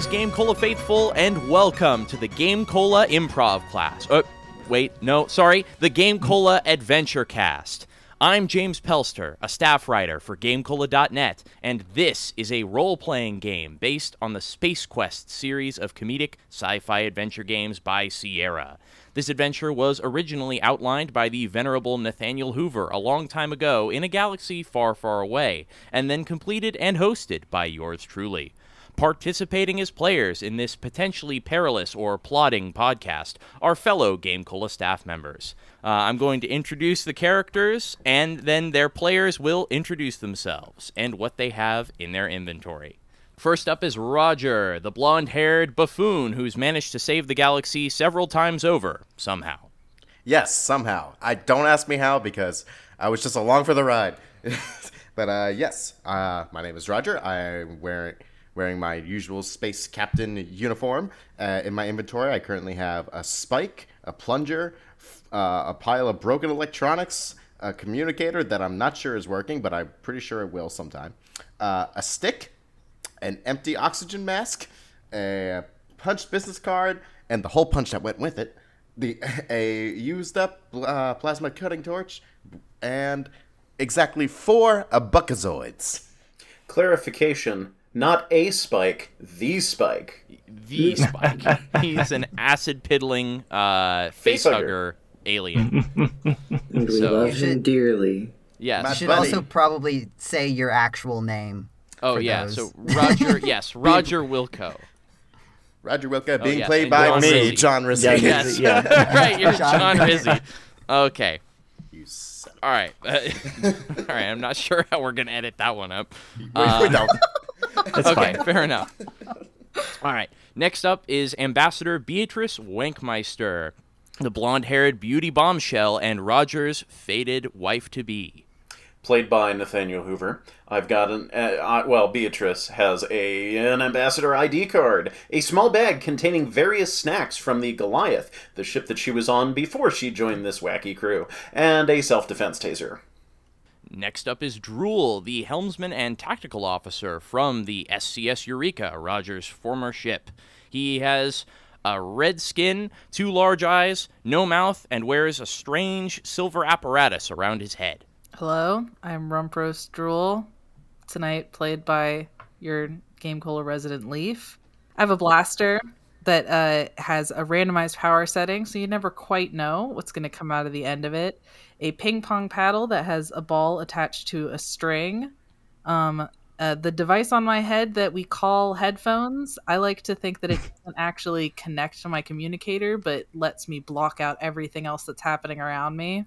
Greetings, GameCola faithful, and welcome to the GameCola Improv class. Uh, wait, no, sorry, the GameCola Adventure Cast. I'm James Pelster, a staff writer for GameCola.net, and this is a role playing game based on the Space Quest series of comedic sci fi adventure games by Sierra. This adventure was originally outlined by the venerable Nathaniel Hoover a long time ago in a galaxy far, far away, and then completed and hosted by yours truly. Participating as players in this potentially perilous or plotting podcast are fellow GameCola staff members. Uh, I'm going to introduce the characters, and then their players will introduce themselves and what they have in their inventory. First up is Roger, the blonde haired buffoon who's managed to save the galaxy several times over, somehow. Yes, somehow. I don't ask me how because I was just along for the ride. but uh, yes, uh, my name is Roger. I'm wearing wearing my usual space captain uniform. Uh, in my inventory, I currently have a spike, a plunger, uh, a pile of broken electronics, a communicator that I'm not sure is working, but I'm pretty sure it will sometime, uh, a stick, an empty oxygen mask, a punched business card, and the hole punch that went with it, the a used up uh, plasma cutting torch, and exactly four buckazoids. Clarification not a spike, the spike. The spike. He's an acid piddling uh, face hugger alien. and we so, love him dearly. Yes. You should buddy. also probably say your actual name. Oh yeah, those. so Roger, yes, Roger Wilco. Roger Wilco oh, being yes, played by John me, Rizzi. John Rizzi. Yeah, yes, yeah. right, you're John, John Rizzi. Okay. All right, uh, all right. I'm not sure how we're gonna edit that one up. Uh, okay, fine. fair enough. All right. Next up is Ambassador Beatrice Wankmeister, the blonde haired beauty bombshell and Roger's fated wife to be. Played by Nathaniel Hoover. I've got an, uh, well, Beatrice has a an ambassador ID card, a small bag containing various snacks from the Goliath, the ship that she was on before she joined this wacky crew, and a self defense taser. Next up is Droole, the helmsman and tactical officer from the SCS Eureka, Roger's former ship. He has a red skin, two large eyes, no mouth, and wears a strange silver apparatus around his head. Hello, I'm Rumproast Droole, tonight played by your GameCola resident Leaf. I have a blaster that uh, has a randomized power setting, so you never quite know what's going to come out of the end of it a ping pong paddle that has a ball attached to a string. Um, uh, the device on my head that we call headphones, I like to think that it doesn't actually connect to my communicator, but lets me block out everything else that's happening around me.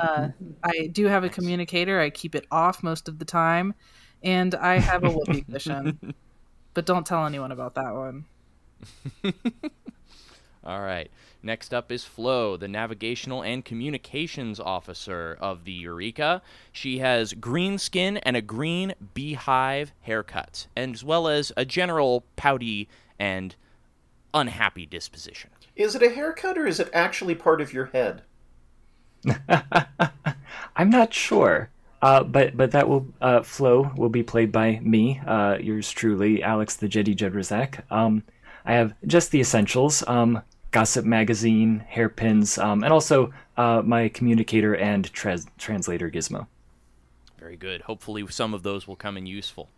Uh, I do have a communicator. I keep it off most of the time, and I have a whoopee cushion. But don't tell anyone about that one. All right. Next up is Flo, the Navigational and Communications Officer of the Eureka. She has green skin and a green beehive haircut, as well as a general pouty and unhappy disposition. Is it a haircut or is it actually part of your head? I'm not sure. Uh, but but that will uh, Flo will be played by me, uh, yours truly, Alex the Jedi Jedraszczak. Um, I have just the essentials. Um, gossip magazine, hairpins, um, and also uh, my communicator and tra- translator gizmo. Very good. Hopefully, some of those will come in useful.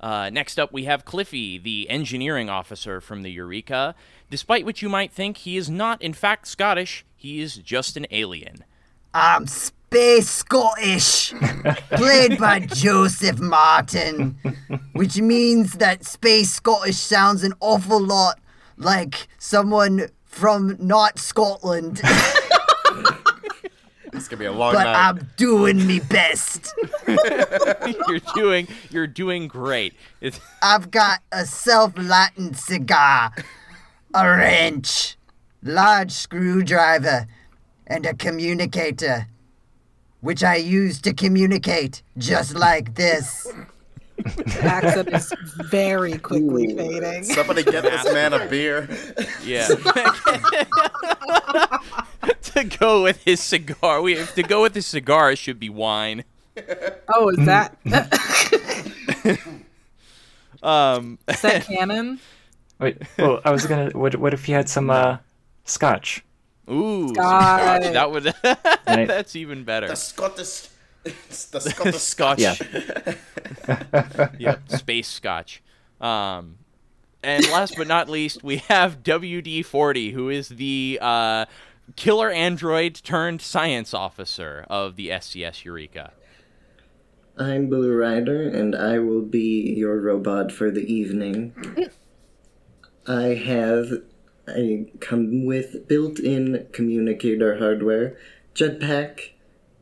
Uh, next up, we have Cliffy, the engineering officer from the Eureka. Despite what you might think, he is not, in fact, Scottish. He is just an alien. I'm Space Scottish, played by Joseph Martin, which means that Space Scottish sounds an awful lot like someone from not Scotland. It's gonna be a long but night. I'm doing me best. you're doing you're doing great. It's... I've got a self-lighting cigar, a wrench, large screwdriver, and a communicator, which I use to communicate just like this accent is very quickly Ooh. fading. Somebody get this man a beer. Yeah. to go with his cigar, we to go with his cigar It should be wine. Oh, is that? Um, Is that canon? Wait, well, I was gonna. What, what if you had some uh, scotch? ooh, Scotch. scotch. That would. Right. That's even better. The Scottish, the Scottish Scotch. Yeah. yeah, space scotch. Um, and last but not least, we have WD 40, who is the uh, killer android turned science officer of the SCS Eureka. I'm Blu Ryder, and I will be your robot for the evening. I have I come with built-in communicator hardware, jetpack,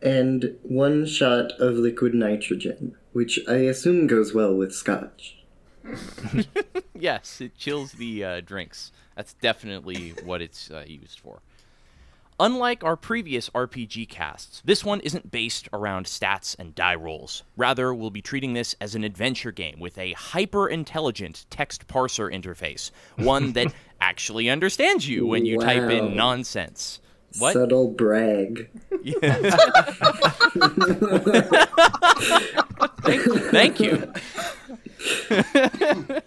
and one shot of liquid nitrogen, which I assume goes well with scotch. Yes, it chills the uh, drinks. That's definitely what it's uh, used for. Unlike our previous RPG casts, this one isn't based around stats and die rolls. Rather, we'll be treating this as an adventure game with a hyper intelligent text parser interface, one that actually understands you when you type in nonsense. What? Subtle brag. Thank you.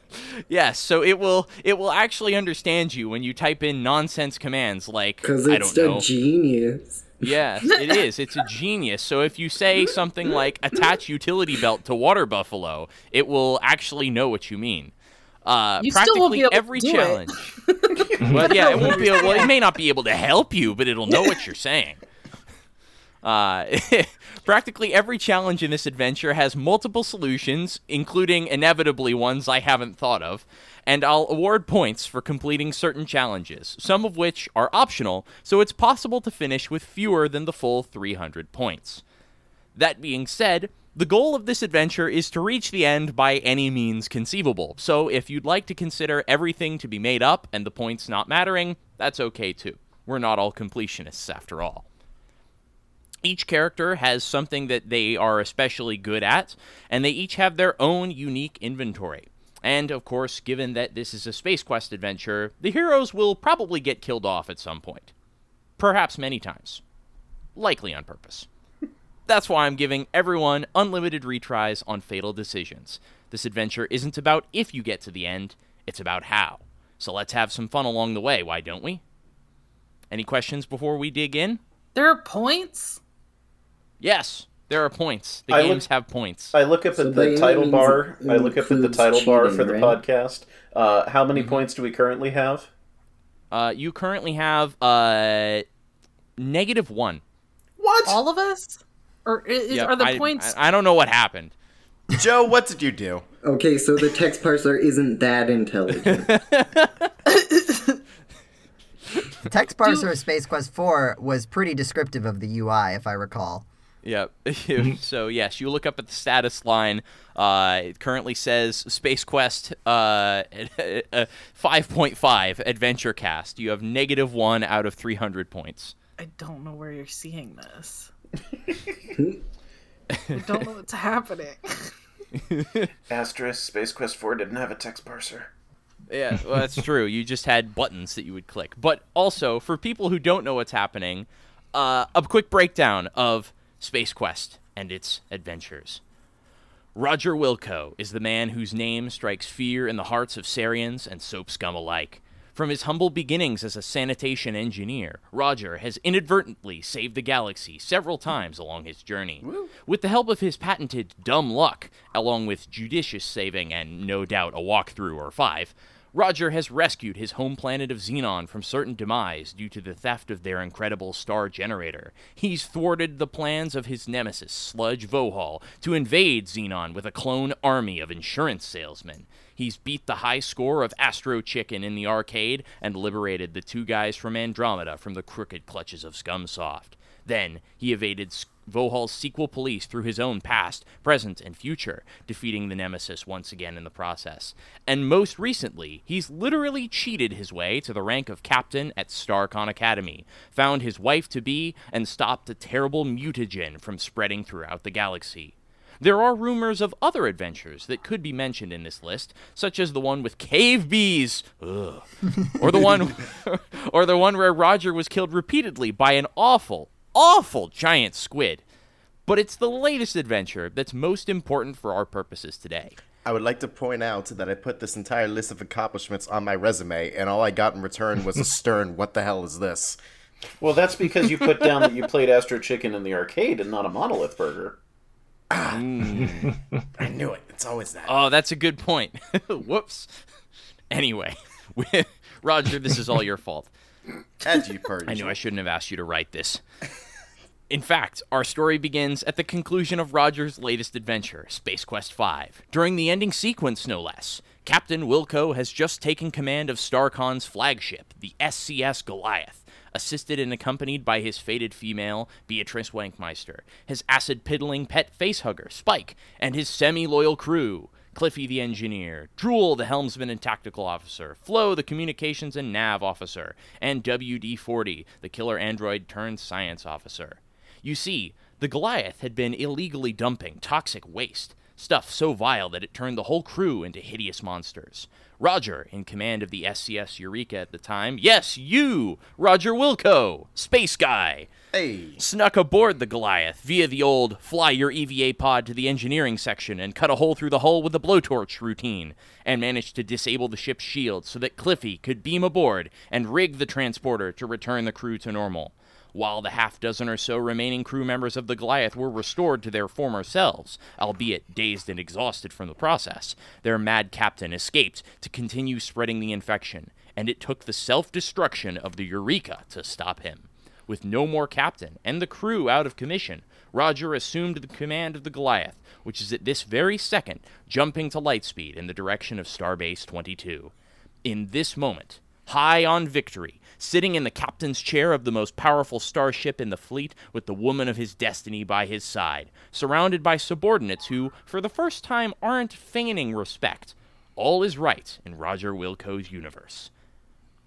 yes, so it will it will actually understand you when you type in nonsense commands like Because I it's don't a know. genius. Yes, it is. It's a genius. So if you say something like attach utility belt to water buffalo, it will actually know what you mean. Uh, You still practically won't be able to every do it. challenge. well, yeah, it won't be. Well, it may not be able to help you, but it'll know what you're saying. Uh, practically every challenge in this adventure has multiple solutions, including inevitably ones I haven't thought of, and I'll award points for completing certain challenges, some of which are optional, so it's possible to finish with fewer than the full 300 points. That being said, the goal of this adventure is to reach the end by any means conceivable, so if you'd like to consider everything to be made up and the points not mattering, that's okay too. We're not all completionists after all. Each character has something that they are especially good at, and they each have their own unique inventory. And of course, given that this is a Space Quest adventure, the heroes will probably get killed off at some point. Perhaps many times. Likely on purpose. That's why I'm giving everyone unlimited retries on Fatal Decisions. This adventure isn't about if you get to the end, it's about how. So let's have some fun along the way, why don't we? Any questions before we dig in? There are points. Yes, there are points. The I look- games have points. I look up So at the title bar. I look up at the includes title bar for the right? podcast. Uh, how many points do we currently have? Uh, you currently have uh, negative one. What? All of us? Or is, Yep, are the I, points? I, I don't know what happened. Joe, what did you do? Okay, so the text parser isn't that intelligent. Text parser of Space Quest 4 was pretty descriptive of the UI, if I recall. Yep. so yes, you look up at the status line. Uh, it currently says Space Quest uh, 5.5 Adventure Cast. You have negative one out of 300 points. I don't know where you're seeing this. I don't know what's happening. Asterisk Space Quest 4 didn't have a text parser. Yeah, well, that's true. You just had buttons that you would click. But also, for people who don't know what's happening, uh, a quick breakdown of Space Quest and its adventures. Roger Wilco is the man whose name strikes fear in the hearts of Sariens and soap scum alike. From his humble beginnings as a sanitation engineer, Roger has inadvertently saved the galaxy several times along his journey. With the help of his patented dumb luck, along with judicious saving and no doubt a walkthrough or five, Roger has rescued his home planet of Xenon from certain demise due to the theft of their incredible star generator. He's thwarted the plans of his nemesis, Sludge Vohaul, to invade Xenon with a clone army of insurance salesmen. He's beat the high score of Astro Chicken in the arcade and liberated the two guys from Andromeda from the crooked clutches of Scumsoft. Then he evaded Vohaul's sequel police through his own past, present, and future, defeating the Nemesis once again in the process. And most recently, he's literally cheated his way to the rank of captain at Starcon Academy, found his wife to be, and stopped a terrible mutagen from spreading throughout the galaxy. There are rumors of other adventures that could be mentioned in this list, such as the one with cave bees, or the one, or the one where Roger was killed repeatedly by an awful, awful giant squid. But it's the latest adventure that's most important for our purposes today. I would like to point out that I put this entire list of accomplishments on my resume, and all I got in return was a stern, what the hell is this? Well, that's because you put down that you played Astro Chicken in the arcade and not a monolith burger. Ah, I knew it. It's always that. Oh, that's a good point. Whoops. Anyway, Roger, this is all your fault. As you per I knew I shouldn't have asked you to write this. In fact, our story begins at the conclusion of Roger's latest adventure, Space Quest V. During the ending sequence, no less, Captain Wilco has just taken command of Starcon's flagship, the SCS Goliath, assisted and accompanied by his fated female, Beatrice Wankmeister, his acid piddling pet facehugger, Spike, and his semi loyal crew. Cliffy the engineer, Droole the helmsman and tactical officer, Flo the communications and nav officer, and WD 40 the killer android turned science officer. You see, the Goliath had been illegally dumping toxic waste, stuff so vile that it turned the whole crew into hideous monsters. Roger, in command of the SCS Eureka at the time, yes, you, Roger Wilco, space guy, Hey. snuck aboard the Goliath via the old fly your EVA pod to the engineering section and cut a hole through the hull with a blowtorch routine, and managed to disable the ship's shield so that Cliffy could beam aboard and rig the transporter to return the crew to normal. While the half dozen or so remaining crew members of the Goliath were restored to their former selves, albeit dazed and exhausted from the process, their mad captain escaped to continue spreading the infection, and it took the self destruction of the Eureka to stop him. With no more captain and the crew out of commission, Roger assumed the command of the Goliath, which is at this very second jumping to lightspeed in the direction of Starbase 22. In this moment, high on victory, sitting in the captain's chair of the most powerful starship in the fleet with the woman of his destiny by his side, surrounded by subordinates who, for the first time, aren't feigning respect. All is right in Roger Wilco's universe.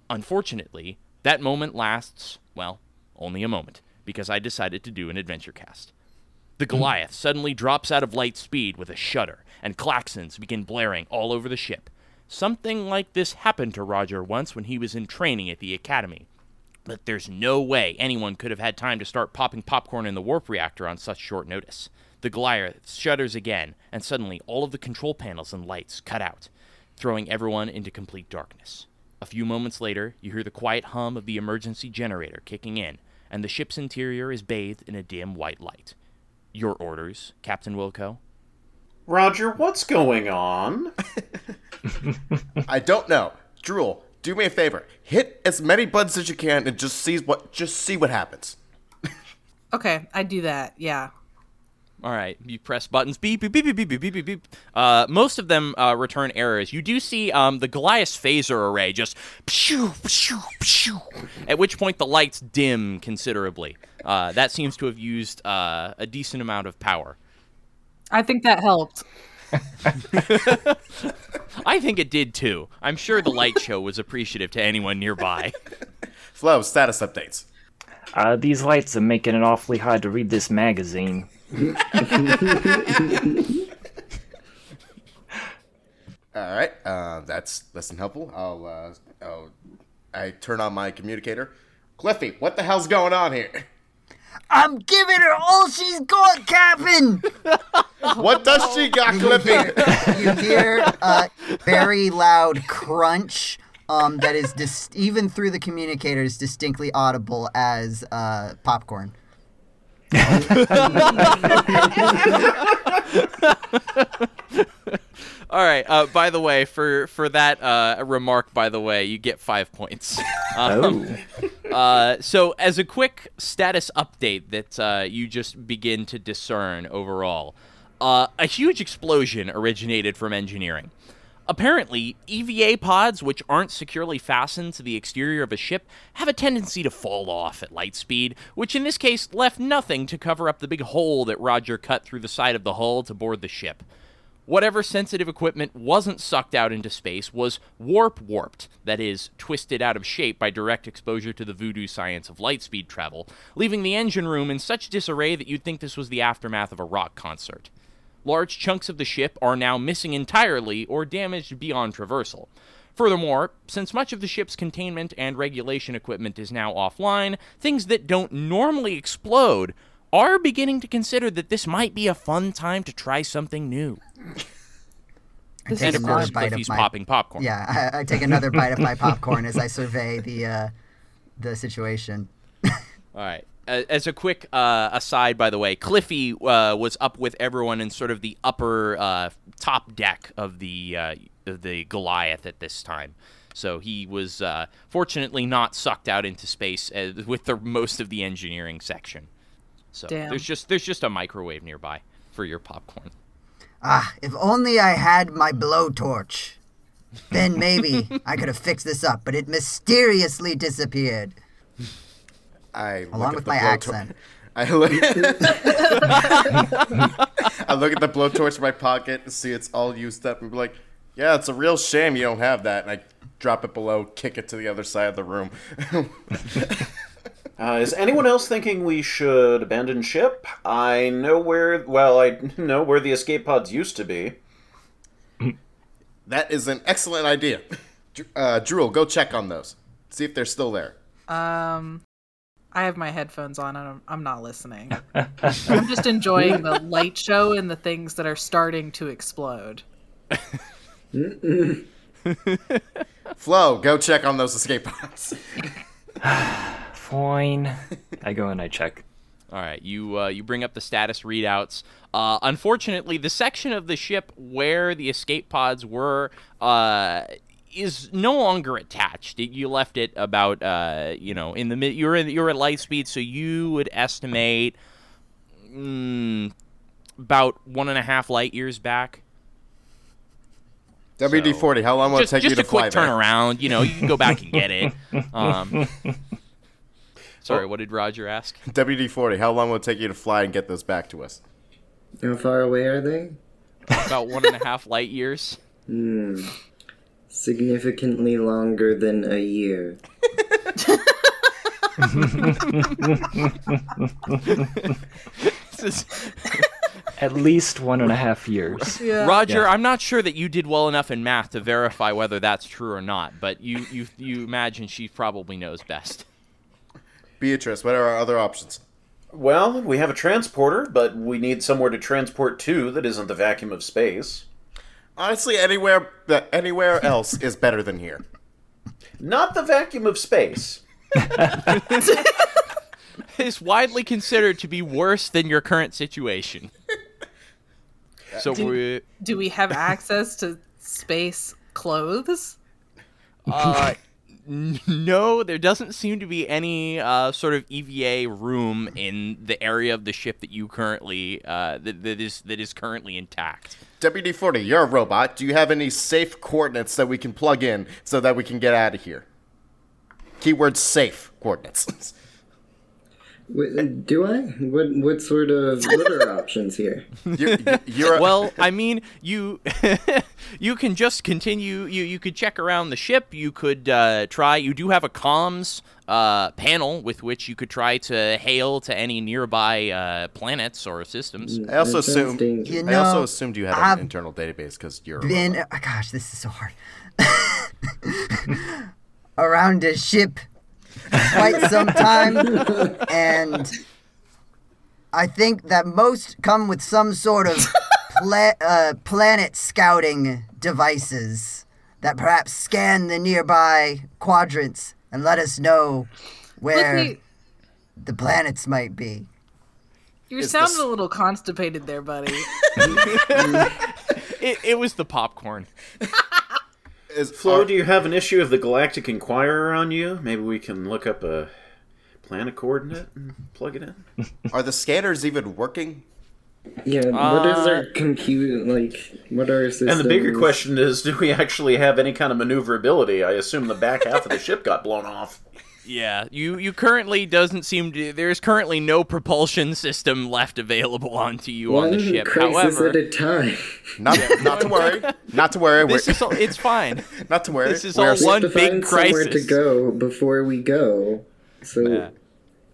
Unfortunately, that moment lasts, well, only a moment, because I decided to do an adventure cast. The hmm. Goliath suddenly drops out of light speed with a shudder, and klaxons begin blaring all over the ship. Something like this happened to Roger once when he was in training at the Academy. But there's no way anyone could have had time to start popping popcorn in the warp reactor on such short notice. The Goliath shudders again, and suddenly all of the control panels and lights cut out, throwing everyone into complete darkness. A few moments later, you hear the quiet hum of the emergency generator kicking in, and the ship's interior is bathed in a dim white light. Your orders, Captain Wilco? Roger, what's going on? I don't know. Droole, do me a favor. Hit as many buttons as you can and just see what just see what happens. Okay, I do that. Yeah. All right, you press buttons. Beep beep beep beep beep beep beep beep. beep. Uh, most of them uh, return errors. You do see um, the Goliath phaser array just pshoo, pshoo, pshoo, at which point the lights dim considerably. Uh, that seems to have used uh, a decent amount of power. I think that helped. I think it did too. I'm sure the light show was appreciative to anyone nearby. Flo, status updates. Uh, these lights are making it awfully hard to read this magazine. All right, uh, that's less than helpful. I'll, uh, I'll, I turn on my communicator. Cliffy, what the hell's going on here? I'm giving her all she's got, Captain. What does she got, Cliffy? You hear a very loud crunch. Um, that is dis- even through the communicator is distinctly audible as uh, popcorn. All right. Uh, by the way, for for that uh, remark, by the way, you get five points. Um, uh, so, as a quick status update that uh, you just begin to discern overall, uh, a huge explosion originated from engineering. Apparently, EVA pods, which aren't securely fastened to the exterior of a ship, have a tendency to fall off at light speed, which in this case left nothing to cover up the big hole that Roger cut through the side of the hull to board the ship. Whatever sensitive equipment wasn't sucked out into space was warp warped, that is, twisted out of shape by direct exposure to the voodoo science of light speed travel, leaving the engine room in such disarray that you'd think this was the aftermath of a rock concert. Large chunks of the ship are now missing entirely or damaged beyond traversal. Furthermore, since much of the ship's containment and regulation equipment is now offline, things that don't normally explode are beginning to consider that this might be a fun time to try something new. This and of course, bite of Cliffy's my- popping popcorn. Yeah, I, I take another bite of my popcorn as I survey the uh, the situation. All right. As a quick uh, aside, by the way, Cliffy uh, was up with everyone in sort of the upper uh, top deck of the uh, of the Goliath at this time. So he was uh, fortunately not sucked out into space uh, with the most of the engineering section. So Damn. there's just there's just a microwave nearby for your popcorn. Ah, if only I had my blowtorch. Then maybe I could have fixed this up, but it mysteriously disappeared. I look Along at with the my blowtor- accent. I look. I look at the blowtorch in my pocket and see it's all used up and be like, "Yeah, it's a real shame you don't have that." And I drop it below, kick it to the other side of the room. Uh, is anyone else thinking we should abandon ship? I know where. Well, I know where the escape pods used to be. that is an excellent idea. Dr- Uh, Droole, go check on those. See if they're still there. Um, I have my headphones on and I'm, I'm not listening. I'm just enjoying the light show and the things that are starting to explode. Flo, go check on those escape pods. Fine. I go and I check. All right, you uh, you bring up the status readouts. Uh, unfortunately, the section of the ship where the escape pods were uh, is no longer attached. You left it about uh, you know in the mid. You're in, you're at light speed, so you would estimate mm, about one and a half light years back. WD forty. How long will just it take you to fly Just a quick there? turnaround. You know, you can go back and get it. Um, sorry, what did Roger ask? WD forty. How long will it take you to fly and get those back to us? How far away are they? About one and a half light years. Hmm. Significantly longer than a year. At least one and a half years. Roger, Yeah. I'm not sure that you did well enough in math to verify whether that's true or not, but you you you imagine she probably knows best. Beatrice, what are our other options? Well, we have a transporter, but we need somewhere to transport to that isn't the vacuum of space. Honestly, anywhere that anywhere else is better than here. Not the vacuum of space. Is widely considered to be worse than your current situation. So we Do we have access to space clothes? uh n- no, there doesn't seem to be any uh, sort of EVA room in the area of the ship that you currently uh, that, that is that is currently intact. WD forty. You're a robot. Do you have any safe coordinates that we can plug in so that we can get out of here? Keyword safe coordinates. Wait, do I? What what sort of what are options here? you, you, you're a, well, I mean, you you can just continue. You you could check around the ship. You could uh, try. You do have a comms uh, panel with which you could try to hail to any nearby uh, planets or systems. I also assumed. dangerous. You I also know, assumed you had I've an internal database because you're. A Been, oh gosh, this is so hard. Around a ship quite some time, and I think that most come with some sort of pla- uh, planet scouting devices that perhaps scan the nearby quadrants and let us know where Cliffy, the planets might be. you're Is sounding this- a little constipated there, buddy. It, it was the popcorn. Is, Flo, are, do you have an issue of the Galactic Inquirer on you? Maybe we can look up a planet coordinate and plug it in. are the scanners even working? Yeah, what is Uh, our compute like? What are our systems? And the bigger question is, do we actually have any kind of maneuverability? I assume the back half of the ship got blown off. Yeah, you you currently doesn't seem to. There's currently no propulsion system left available onto you One on the ship. crisis However, at a time. Not, not to worry. Not to worry. this is all, it's fine. not to worry. this is We're- all one to big find somewhere to crisis. go before we go. So Yeah.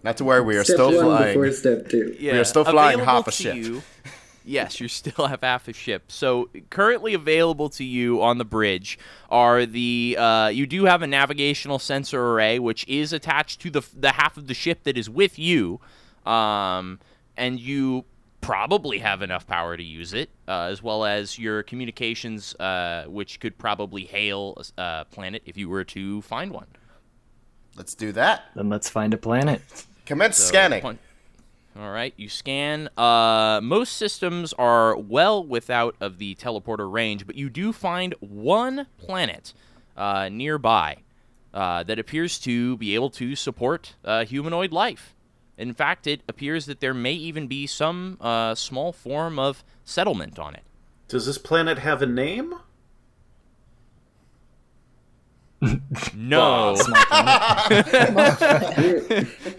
Not to worry. We are step still one flying. before step two. Yeah, are still flying available half a ship. You, yes, you still have half a ship. So currently available to you on the bridge are the uh, you do have a navigational sensor array which is attached to the the half of the ship that is with you, um, and you probably have enough power to use it, uh, as well as your communications, uh, which could probably hail a uh, planet if you were to find one. Let's do that. Then let's find a planet. Commence So, scanning. pun- All right, you scan. Uh, most systems are well without of the teleporter range, but you do find one planet uh, nearby uh, that appears to be able to support uh, humanoid life. In fact, it appears that there may even be some uh, small form of settlement on it. Does this planet have a name? No,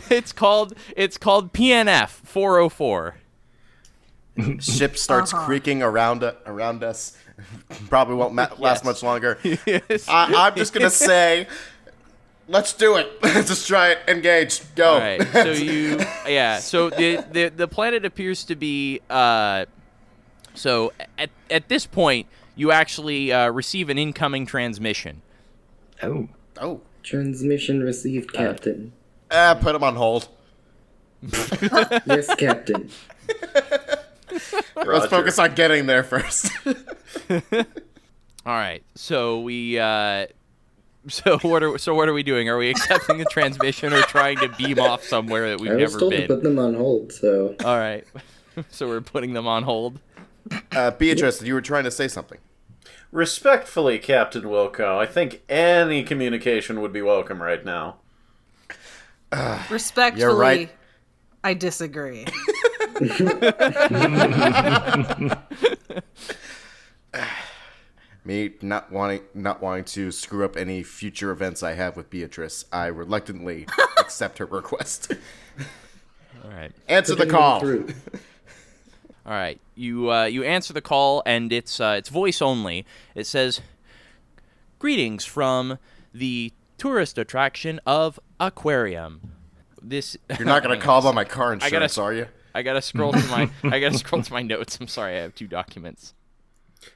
it's called it's called PNF 404. Ship starts creaking around uh, around us. Probably won't ma- last Yes. much longer. Yes. I, I'm just gonna say, let's do it. just try it. Engage. Go. All right. So you, yeah. So the the the planet appears to be. Uh, so at at this point, you actually uh, receive an incoming transmission. Oh, oh. Transmission received, Captain. Uh, put him on hold. yes, Captain. Let's focus on getting there first. All right. So we. Uh, so what are so what are we doing? Are we accepting the transmission or trying to beam off somewhere that we've I was never told been? to put them on hold, so All right. so we're putting them on hold. uh, Beatrice, you were trying to say something. Respectfully, Captain Wilco, I think any communication would be welcome right now. Respectfully, right. I disagree. Me not wanting not wanting to screw up any future events I have with Beatrice, I reluctantly accept her request. All right. Answer the putting them call. Through. All right, you uh, you answer the call, and it's uh, it's voice only. It says, "Greetings from the tourist attraction of Aquarium." This You're not gonna call about my car I gotta- insurance, are you? I gotta scroll to my I gotta scroll to my notes. I'm sorry, I have two documents.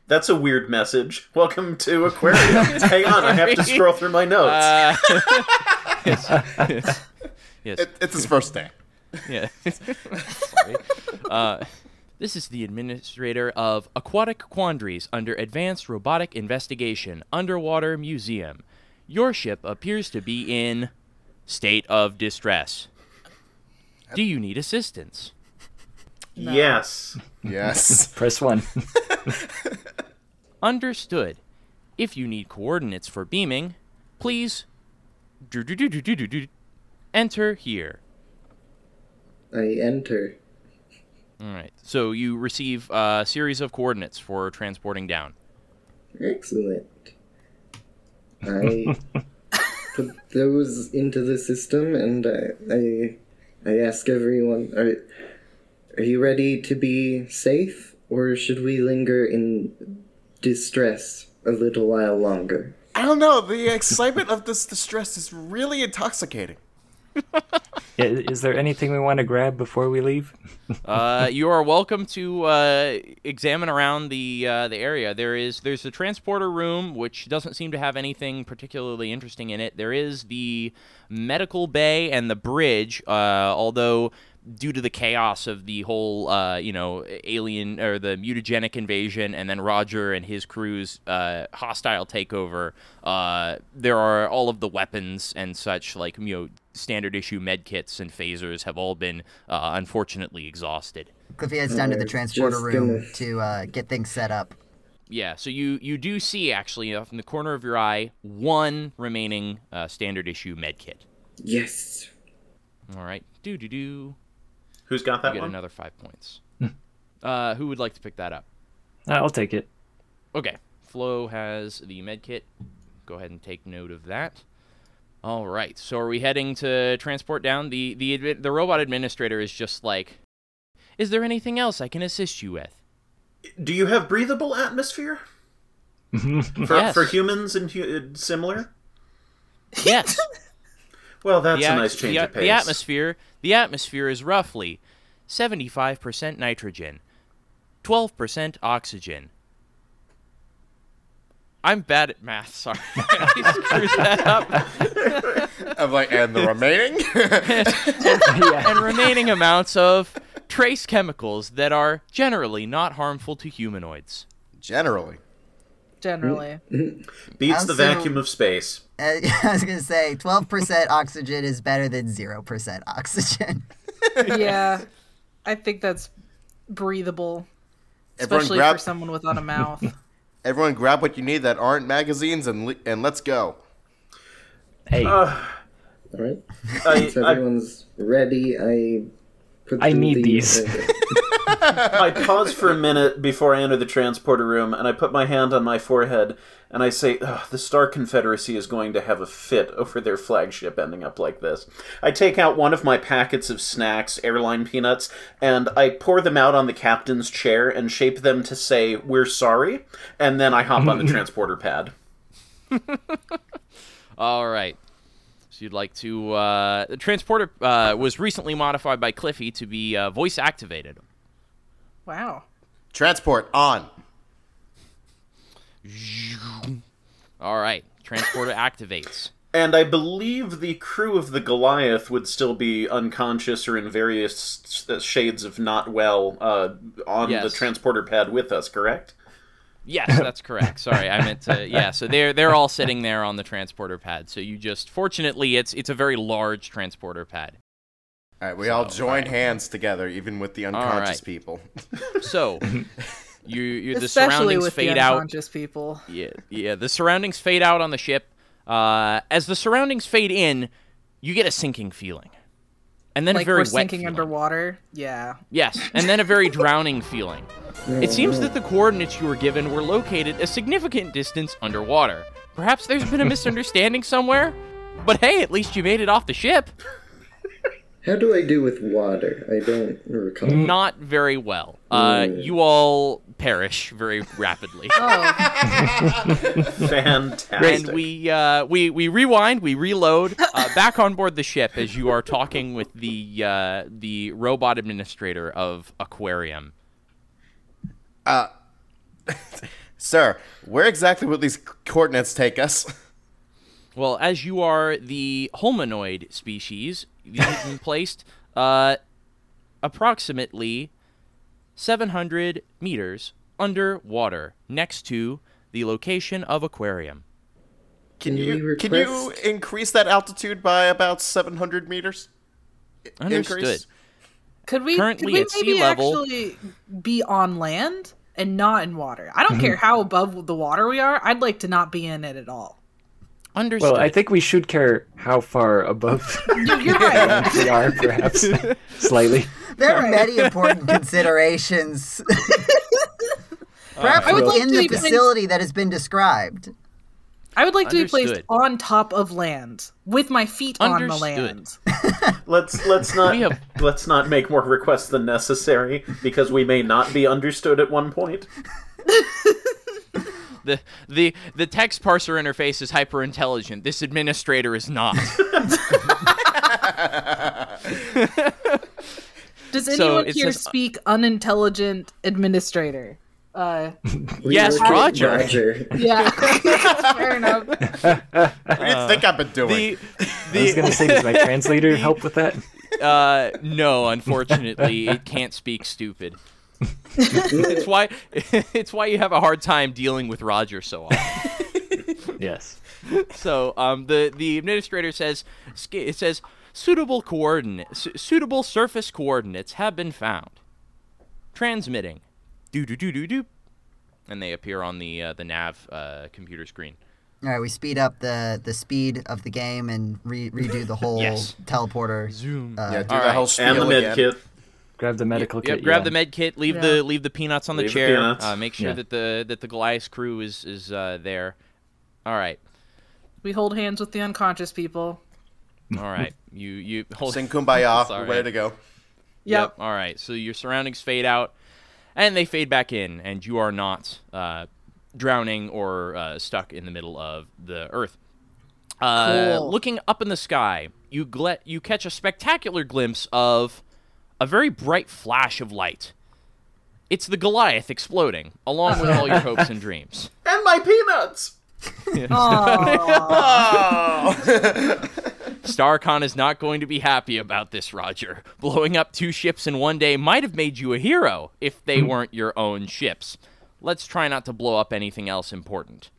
That's a weird message. Welcome to Aquarium. Hang on, I have to scroll through my notes. Uh, yes, yes, yes. It, it's his first day. Yeah. Sorry. Uh, this is the administrator of Aquatic Quandaries under Advanced Robotic Investigation Underwater Museum. Your ship appears to be in state of distress. Do you need assistance? Yes. Yes. press one. Understood. If you need coordinates for beaming, please enter here. I enter. All right. So you receive a series of coordinates for transporting down. Excellent. I put those into the system, and I, I, I ask everyone: Are, are you ready to be safe, or should we linger in distress a little while longer? I don't know. The excitement of this distress is really intoxicating. Is there anything we want to grab before we leave? Uh, you are welcome to uh, examine around the uh, the area. There is there's the transporter room, which doesn't seem to have anything particularly interesting in it. There is the medical bay and the bridge, uh, although due to the chaos of the whole uh, you know alien or the mutagenic invasion, and then Roger and his crew's uh, hostile takeover, uh, there are all of the weapons and such like you know standard issue med kits and phasers have all been uh, unfortunately exhausted. Cliffy heads down to the transporter room gonna- to uh, get things set up. Yeah, so you you do see actually off in the corner of your eye one remaining uh, standard issue med kit. Yes. All right, do do do. Who's got You that get one? another five points. uh, who would like to pick that up? Uh, I'll take it. Okay, Flo has the med kit. Go ahead and take note of that. All right, so are we heading to transport down? The the the robot administrator is just like, is there anything else I can assist you with? Do you have breathable atmosphere? for, Yes. for humans and hu- similar? Yes. Well, that's the, a at- nice change the, of pace. the atmosphere the atmosphere is roughly 75% nitrogen 12% oxygen i'm bad at math sorry i screwed that up I'm like, and the remaining? and remaining amounts of trace chemicals that are generally not harmful to humanoids. Generally. Generally. Beats the vacuum of space. Uh, I was gonna say, twelve percent oxygen is better than zero percent oxygen. yeah. I think that's breathable. Everyone Especially grab, for someone without a mouth. everyone grab what you need that aren't magazines and le- and let's go. Hey, All right. I, So I, everyone's ready. I put I need the- these. I pause for a minute before I enter the transporter room, and I put my hand on my forehead, and I say, "Ugh, "The Star Confederacy is going to have a fit over their flagship ending up like this." I take out one of my packets of snacks, airline peanuts, and I pour them out on the captain's chair and shape them to say, "We're sorry," and then I hop on the transporter pad. All right. So you'd like to. Uh, the transporter uh, was recently modified by Cliffy to be uh, voice activated. wow. Transport on. All right. Transporter activates. And I believe the crew of the Goliath would still be unconscious or in various shades of not well uh, on the transporter pad with us, correct? Yes, that's correct. Sorry, I meant to. Yeah, so they're they're all sitting there on the transporter pad. So you just, fortunately, it's it's a very large transporter pad. All right, we all join alright. hands together, even with the unconscious right. people. So you you the Especially surroundings with fade the out. unconscious people. Yeah, yeah. The surroundings fade out on the ship. Uh, as the surroundings fade in, you get a sinking feeling, and then Like a very we're wet sinking feeling. underwater. Yeah. Yes, and then a very drowning feeling. It seems that the coordinates you were given were located a significant distance underwater. Perhaps there's been a misunderstanding somewhere. But hey, at least you made it off the ship. How do I do with water? I don't recall. Not very well. Uh, you all perish very rapidly. Oh, Fantastic. and we uh, we we rewind, we reload, uh, back on board the ship as you are talking with the uh, the robot administrator of Aquarium. Sir, where exactly will these coordinates take us? Well, as you are the hominoid species, you've been placed uh, approximately 700 meters underwater, next to the location of Aquarium. Can Can you we can you increase that altitude by about 700 meters? Understood. Increase? could we Currently could we at sea maybe level- actually be on land and not in water? I don't Mm-hmm. care how above the water we are. I'd like to not be in it at all. Understood. well, I think we should care how far above You're right. we are, perhaps slightly. There are many important considerations. Perhaps I would like within to the be placed- facility that has been described. I would like to be placed on top of land with my feet on the land. let's let's not have- let's not make more requests than necessary because we may not be understood at one point. The the the text parser interface is hyper intelligent. This administrator is not. Does So anyone it here says- speak unintelligent administrator? Uh, We Yes, work Roger. Roger. yeah, fair enough. What do you think I've been doing? the I was gonna the say, does my translator help with that? uh no, unfortunately, it can't speak stupid. It's why it's why you have a hard time dealing with Roger so often. Yes. So um, the the administrator says it says suitable coordinate su- suitable surface coordinates have been found. Transmitting, do do do do do, and they appear on the uh, the nav uh, computer screen. All right, we speed up the the speed of the game and re- redo the whole Yes. teleporter. Zoom. Uh, yeah, do the right. whole And the med again. kit. Grab the medical Yep, kit. grab yeah. the med kit. Leave Yeah. the leave the peanuts on the Leave the chair. peanuts. Uh, make sure Yeah. that the that the Goliath crew is is uh, there. All right, We hold hands with the unconscious people. all right. You you hold. Sing kumbaya. Sorry. We're ready to go. Yep. All right. So your surroundings fade out, and they fade back in, and you are not uh, drowning or uh, stuck in the middle of the earth. Uh, Cool. Looking up in the sky, you gle- you catch a spectacular glimpse of a very bright flash of light. It's the Goliath exploding, along with all your hopes and dreams. And my peanuts. Aw. StarCon is not going to be happy about this, Roger. Blowing up two ships in one day might have made you a hero if they hmm. weren't your own ships. Let's try not to blow up anything else important.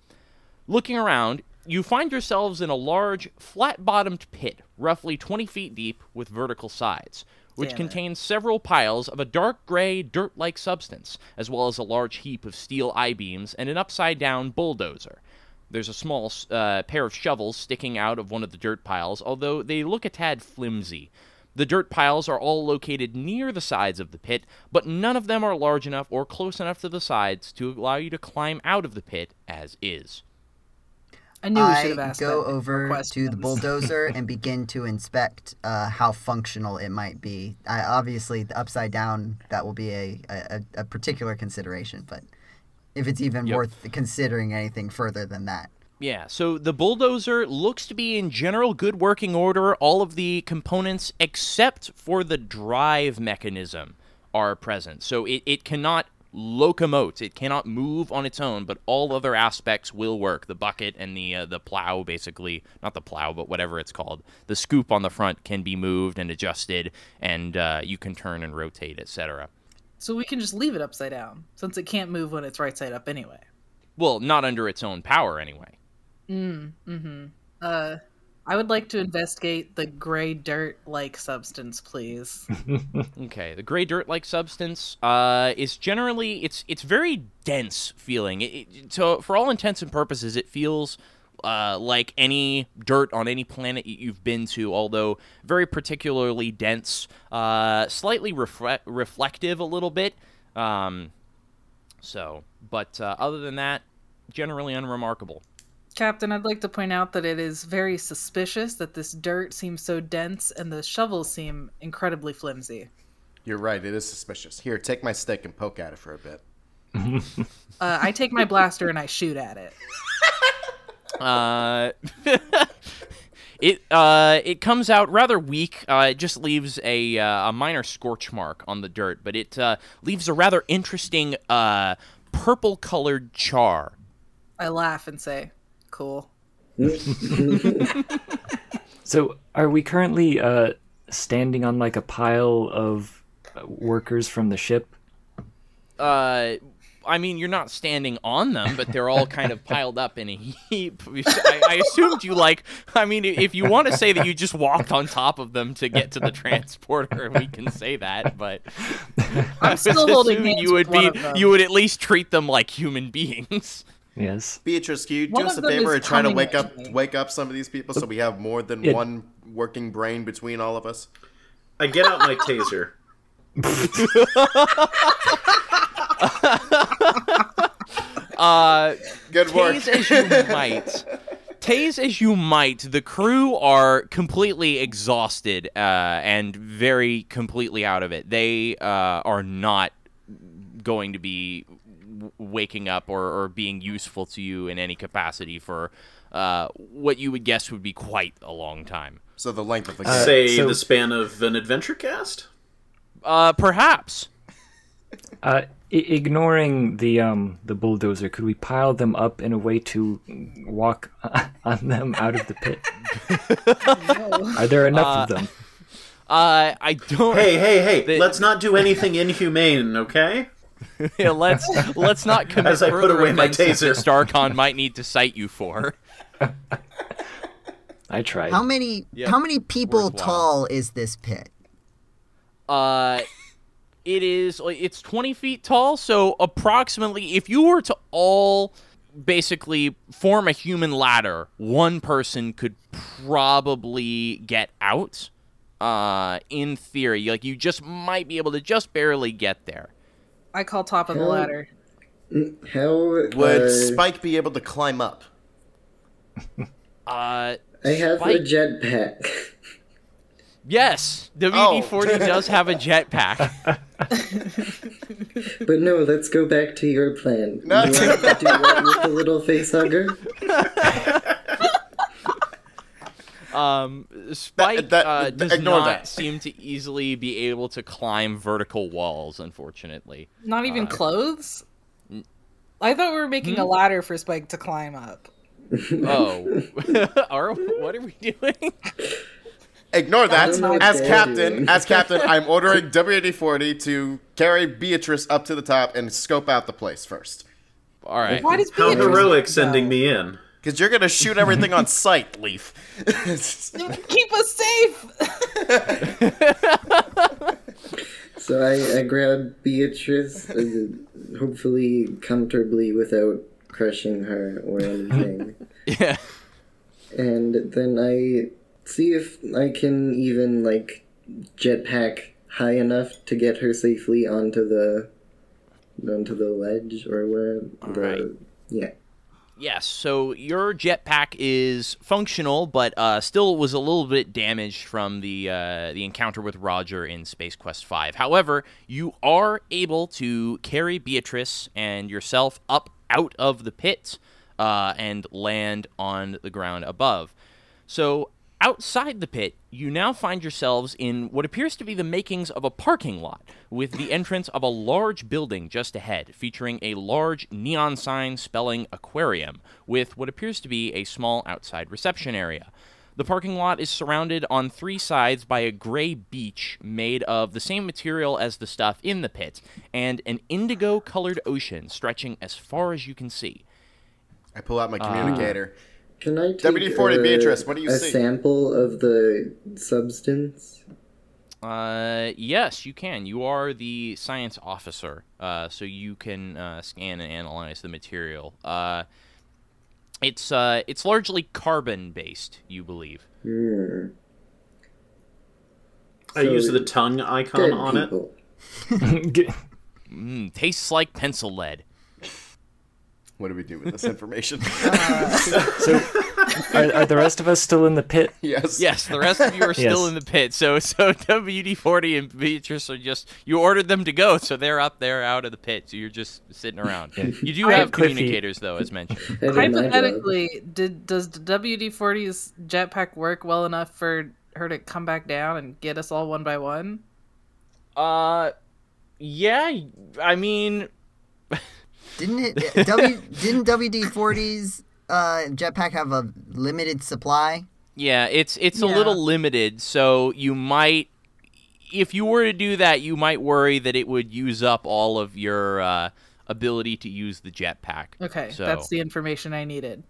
Looking around, you find yourselves in a large, flat bottomed pit, roughly 20 feet deep, with vertical sides, which Damn it. contains several piles of a dark gray, dirt like substance, as well as a large heap of steel I beams and an upside down bulldozer. There's a small uh, pair of shovels sticking out of one of the dirt piles, although they look a tad flimsy. The dirt piles are all located near the sides of the pit, but none of them are large enough or close enough to the sides to allow you to climb out of the pit as is. I knew we should have asked go that over to the bulldozer and begin to inspect uh, how functional it might be. I, obviously, the upside down that will be a, a, a particular consideration, but if it's even Yep. worth considering anything further than that. Yeah, so the bulldozer looks to be in general good working order. All of the components, except for the drive mechanism, are present. So it, it cannot locomote, it cannot move on its own, but all other aspects will work. The bucket and the uh, the plow, basically, not the plow, but whatever it's called. The scoop on the front can be moved and adjusted, and uh, you can turn and rotate, etc. So we can just leave it upside down, since it can't move when it's right side up anyway. Well, not under its own power, anyway. Mm. Hmm. Uh, I would like to investigate the gray dirt-like substance, please. Okay, the gray dirt-like substance uh, is generally it's it's very dense feeling. It, it, so for all intents and purposes, it feels uh, like any dirt on any planet you've been to, although very particularly dense, uh, slightly refle- reflective a little bit. Um, so, but uh, other than that, generally unremarkable. Captain, I'd like to point out that it is very suspicious that this dirt seems so dense and the shovels seem incredibly flimsy. You're right. It is suspicious. Here, take my stick and poke at it for a bit. Uh, I take my blaster and I shoot at it. Uh, it uh, it comes out rather weak. Uh, it just leaves a uh, a minor scorch mark on the dirt, but it uh, leaves a rather interesting uh, purple colored char. I laugh and say, "Cool." So, are we currently uh, standing on like a pile of uh, workers from the ship? Uh, I mean, you're not standing on them, but they're all kind of piled up in a heap. I, I assumed you like. I mean, if you want to say that you just walked on top of them to get to the transporter, we can say that. But I was still holding assuming hands you would with one be. of them. You would at least treat them like human beings. Yes. Beatrice, can you One do us a favor and try to wake up me. wake up some of these people so we have more than Yeah. one working brain between all of us? I get out my taser. Uh, Good work. tase as you might. Tase as you might, the crew are completely exhausted uh, and very completely out of it. They uh, are not going to be w- waking up or, or being useful to you in any capacity for uh, what you would guess would be quite a long time. So the length of the Uh, Say so- the span of an adventure cast? Uh, perhaps. Uh, I- ignoring the um the bulldozer, could we pile them up in a way to walk on them out of the pit? Are there enough of them? Uh, I don't. Hey, hey, hey! They- let's not do anything inhumane, okay? Yeah, let's let's not commit As I put further away my offenses that taser. StarCon might need to cite you for. I tried. How many Yep. how many people Worthwhile. tall is this pit? Uh, it is it's 20 feet tall, so approximately, if you were to all basically form a human ladder, one person could probably get out. Uh, in theory, like you just might be able to just barely get there. I call top of the ladder. How Would uh, Spike be able to climb up? Uh, I have Spike- a jetpack. yes, WD 40 does have a jetpack. But no, let's go back to your plan. No. You want to do what with the little face hugger? Um, Spike that- uh, does ignore not that. seem to easily be able to climb vertical walls, unfortunately. Not even clothes. I thought we were making Hmm? a ladder for Spike to climb up. Oh, are what are we doing? Ignore that. don't know what As captain, as captain, I'm ordering WD-40 to carry Beatrice up to the top and scope out the place first. All right. Why does How Beatrice heroic sending me in. Because you're gonna shoot everything on sight, Leaf. Keep us safe. So I, I grab Beatrice, uh, hopefully comfortably without crushing her or anything. Yeah. and then I see if I can even like jetpack high enough to get her safely onto the onto the ledge or where the right. yeah. Yes, so your jetpack is functional, but uh, still was a little bit damaged from the uh, the encounter with Roger in Space Quest V. However, you are able to carry Beatrice and yourself up out of the pit uh, and land on the ground above. So outside the pit, you now find yourselves in what appears to be the makings of a parking lot, with the entrance of a large building just ahead, featuring a large neon sign spelling aquarium, with what appears to be a small outside reception area. The parking lot is surrounded on three sides by a gray beach made of the same material as the stuff in the pit, and an indigo colored ocean stretching as far as you can see. I pull out my communicator. Ah. Can I take WD-40 a, Beatrice, what do you a see? sample of the substance? Uh, yes, you can. You are the science officer, uh, so you can uh, scan and analyze the material. Uh, it's uh, it's largely carbon based, you believe. Hmm. I So, use the tongue icon Dead on it. Mm, tastes like pencil lead. What do we do with this information? So, are, are the rest of us still in the pit? yes. Yes, the rest of you are still Yes. in the pit. So so WD forty and Beatrice are just you ordered them to go, so they're up there out of the pit. So you're just sitting around. You do I- have Cliffy. communicators though, as mentioned. I did my job. Hypothetically, did does WD 40's jetpack work well enough for her to come back down and get us all one by one? Uh, yeah. I mean, Didn't it? W didn't WD 40's uh, jetpack have a limited supply? Yeah, it's it's a little limited, so you might if you were to do that, you might worry that it would use up all of your uh, ability to use the jetpack. Okay, So- that's the information I needed.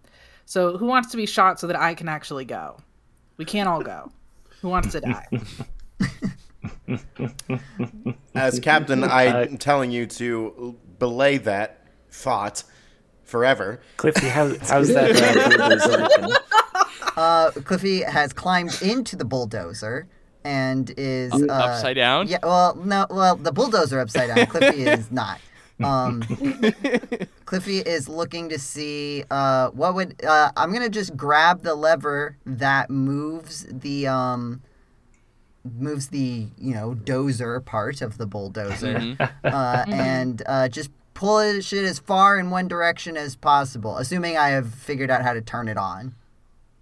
So, who wants to be shot so that I can actually go? We can't all go. Who wants to die? As captain, I'm telling you to belay that thought forever. Cliffy, how, how's that uh. Uh, Cliffy has climbed into the bulldozer and is uh, Upside down? Yeah, well, no, well, the bulldozer upside down. Cliffy is not. Um, Cliffy is looking to see uh, what would. Uh, I'm gonna just grab the lever that moves the um, moves the you know dozer part of the bulldozer, uh, and uh, just pull it shit as far in one direction as possible, assuming I have figured out how to turn it on.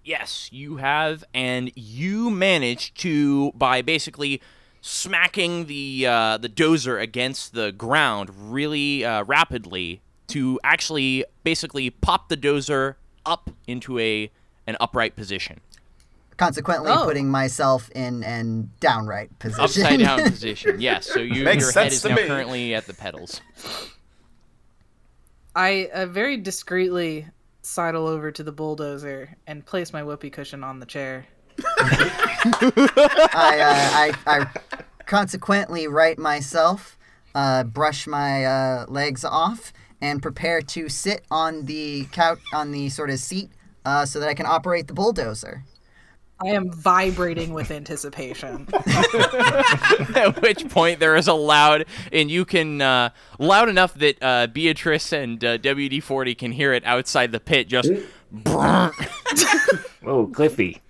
Yes, you have, and you managed to by basically smacking the uh, the dozer against the ground really uh, rapidly to actually basically pop the dozer up into a an upright position, consequently Oh. putting myself in an downright position. upside down position. Yes, so you, Makes your head sense is now me. currently at the pedals. I uh, very discreetly sidle over to the bulldozer and place my whoopee cushion on the chair. I, uh, I, I consequently right myself, uh, brush my uh, legs off, and prepare to sit on the couch on the sort of seat uh, so that I can operate the bulldozer. I am vibrating with anticipation. At which point there is a loud, and you can uh, loud enough that uh, Beatrice and uh, WD forty can hear it outside the pit. Just. Whoa, Cliffy.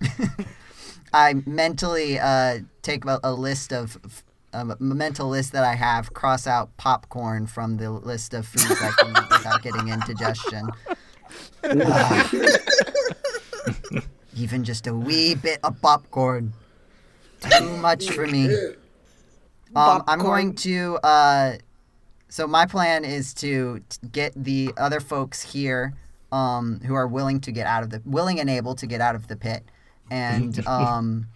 I mentally uh, take a, a list of um, a mental list that I have, cross out popcorn from the list of foods I can eat without getting indigestion. Even just a wee bit of popcorn. Too much for me. Um, I'm going to. Uh, so my plan is to get the other folks here, um, who are willing to get out of the willing and able to get out of the pit, and um,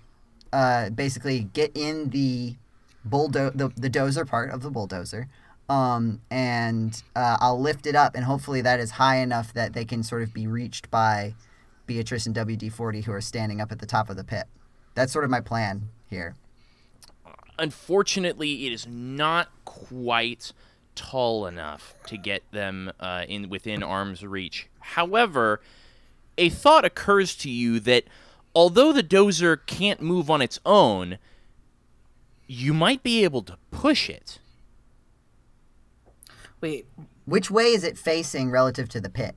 uh, basically get in the bulldo- the, the dozer part of the bulldozer. Um, and uh, I'll lift it up, and hopefully that is high enough that they can sort of be reached by Beatrice and WD-40 who are standing up at the top of the pit. That's sort of my plan here. Unfortunately, it is not quite tall enough to get them uh, in within arm's reach. However, a thought occurs to you that although the dozer can't move on its own, you might be able to push it. Wait, Which way is it facing relative to the pit?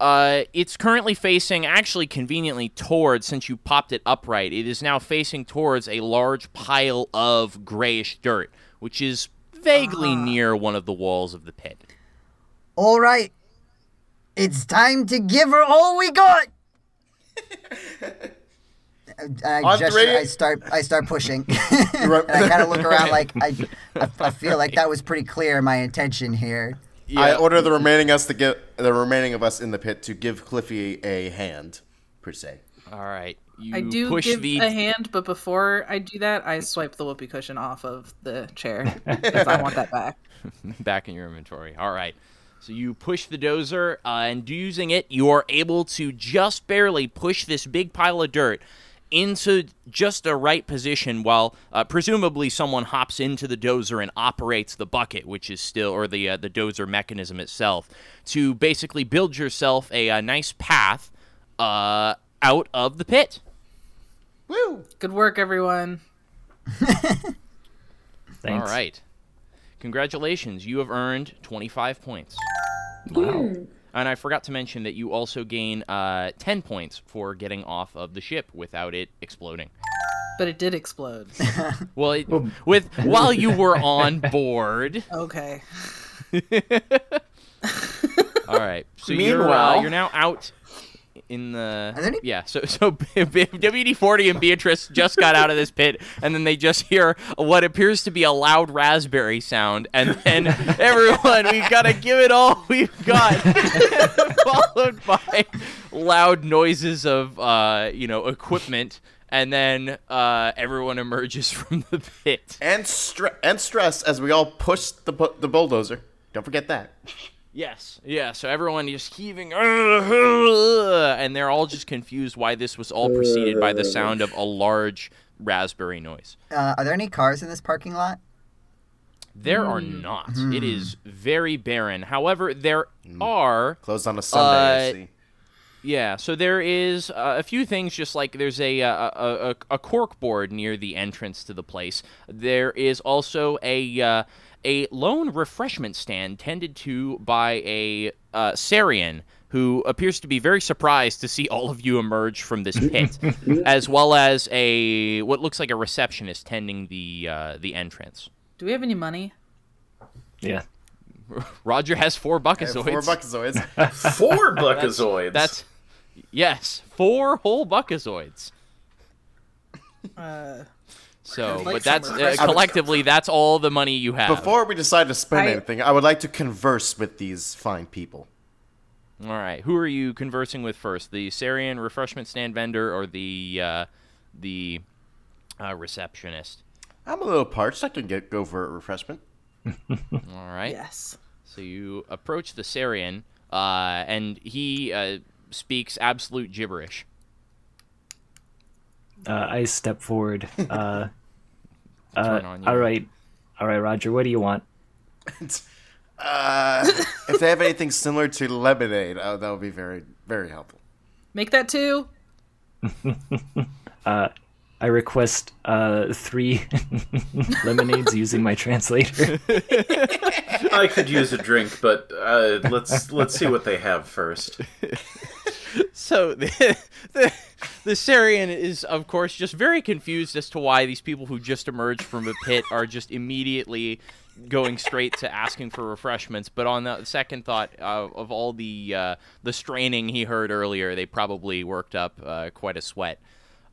Uh, it's currently facing, actually conveniently towards, since you popped it upright, it is now facing towards a large pile of grayish dirt, which is vaguely near one of the walls of the pit. All right, it's time to give her all we got. I On gesture, three. I start, I start pushing. and I kind of look around like I, I, I feel like that was pretty clear my intention here. I order the remaining us to give the remaining of us in the pit to give Cliffy a hand, per se. All right. You I do push give the a hand, but before I do that, I swipe the whoopee cushion off of the chair because I want that back. back in your inventory. All right. So you push the dozer, uh, and using it, you are able to just barely push this big pile of dirt into just the right position while uh, presumably someone hops into the dozer and operates the bucket which is still or the uh, the dozer mechanism itself to basically build yourself a, uh nice path uh, out of the pit Woo! Good work, everyone. Thanks. all right congratulations you have earned 25 points Wow. And I forgot to mention that you also gain uh, 10 points for getting off of the ship without it exploding. But it did explode. Well, it, with while you were on board. Okay. All right. So you're, uh, you're now out in the yeah. So so WD forty and Beatrice just got out of this pit, and then they just hear what appears to be a loud raspberry sound, and then everyone, we've got to give it all we've got, followed by loud noises of uh, you know equipment. And then uh, everyone emerges from the pit. And stre- and stress as we all push the bu- the bulldozer. Don't forget that. Yes, yeah. So everyone is heaving, and they're all just confused why this was all preceded by the sound of a large raspberry noise. Uh, are there any cars in this parking lot? There are not. It is very barren. However, there are. Closed on a Sunday. I Uh, see. Yeah, so there is uh, a few things. Just like there's a uh, a, a a cork board near the entrance to the place. There is also a uh, a lone refreshment stand tended to by a uh, Sarien who appears to be very surprised to see all of you emerge from this pit, as well as a what looks like a receptionist tending the uh, the entrance. Do we have any money? Yeah. Roger has four I buckazoids. Four buckazoids. Four buckazoids. That's yes, four whole buckazoids. Uh, So, like but that's uh, collectively that's all the money you have. Before we decide to spend I- anything, I would like to converse with these fine people. all right, who are you conversing with first? The Sarien refreshment stand vendor or the uh, the uh, receptionist? I'm a little parched. I can get go for a refreshment. All right. yes. So you approach the Sarien, uh, and he uh, speaks absolute gibberish. Uh, I step forward. Uh, uh, Turn on you. all right. All right, Roger, what do you want? Uh, if they have anything similar to lemonade, uh, that would be very, very helpful. Make that two. I request uh, three lemonades using my translator. I could use a drink, but uh, let's let's see what they have first. So the, the the Sarien is, of course, just very confused as to why these people who just emerged from a pit are just immediately going straight to asking for refreshments. But on the second thought uh, of all the uh, the straining he heard earlier, they probably worked up uh, quite a sweat.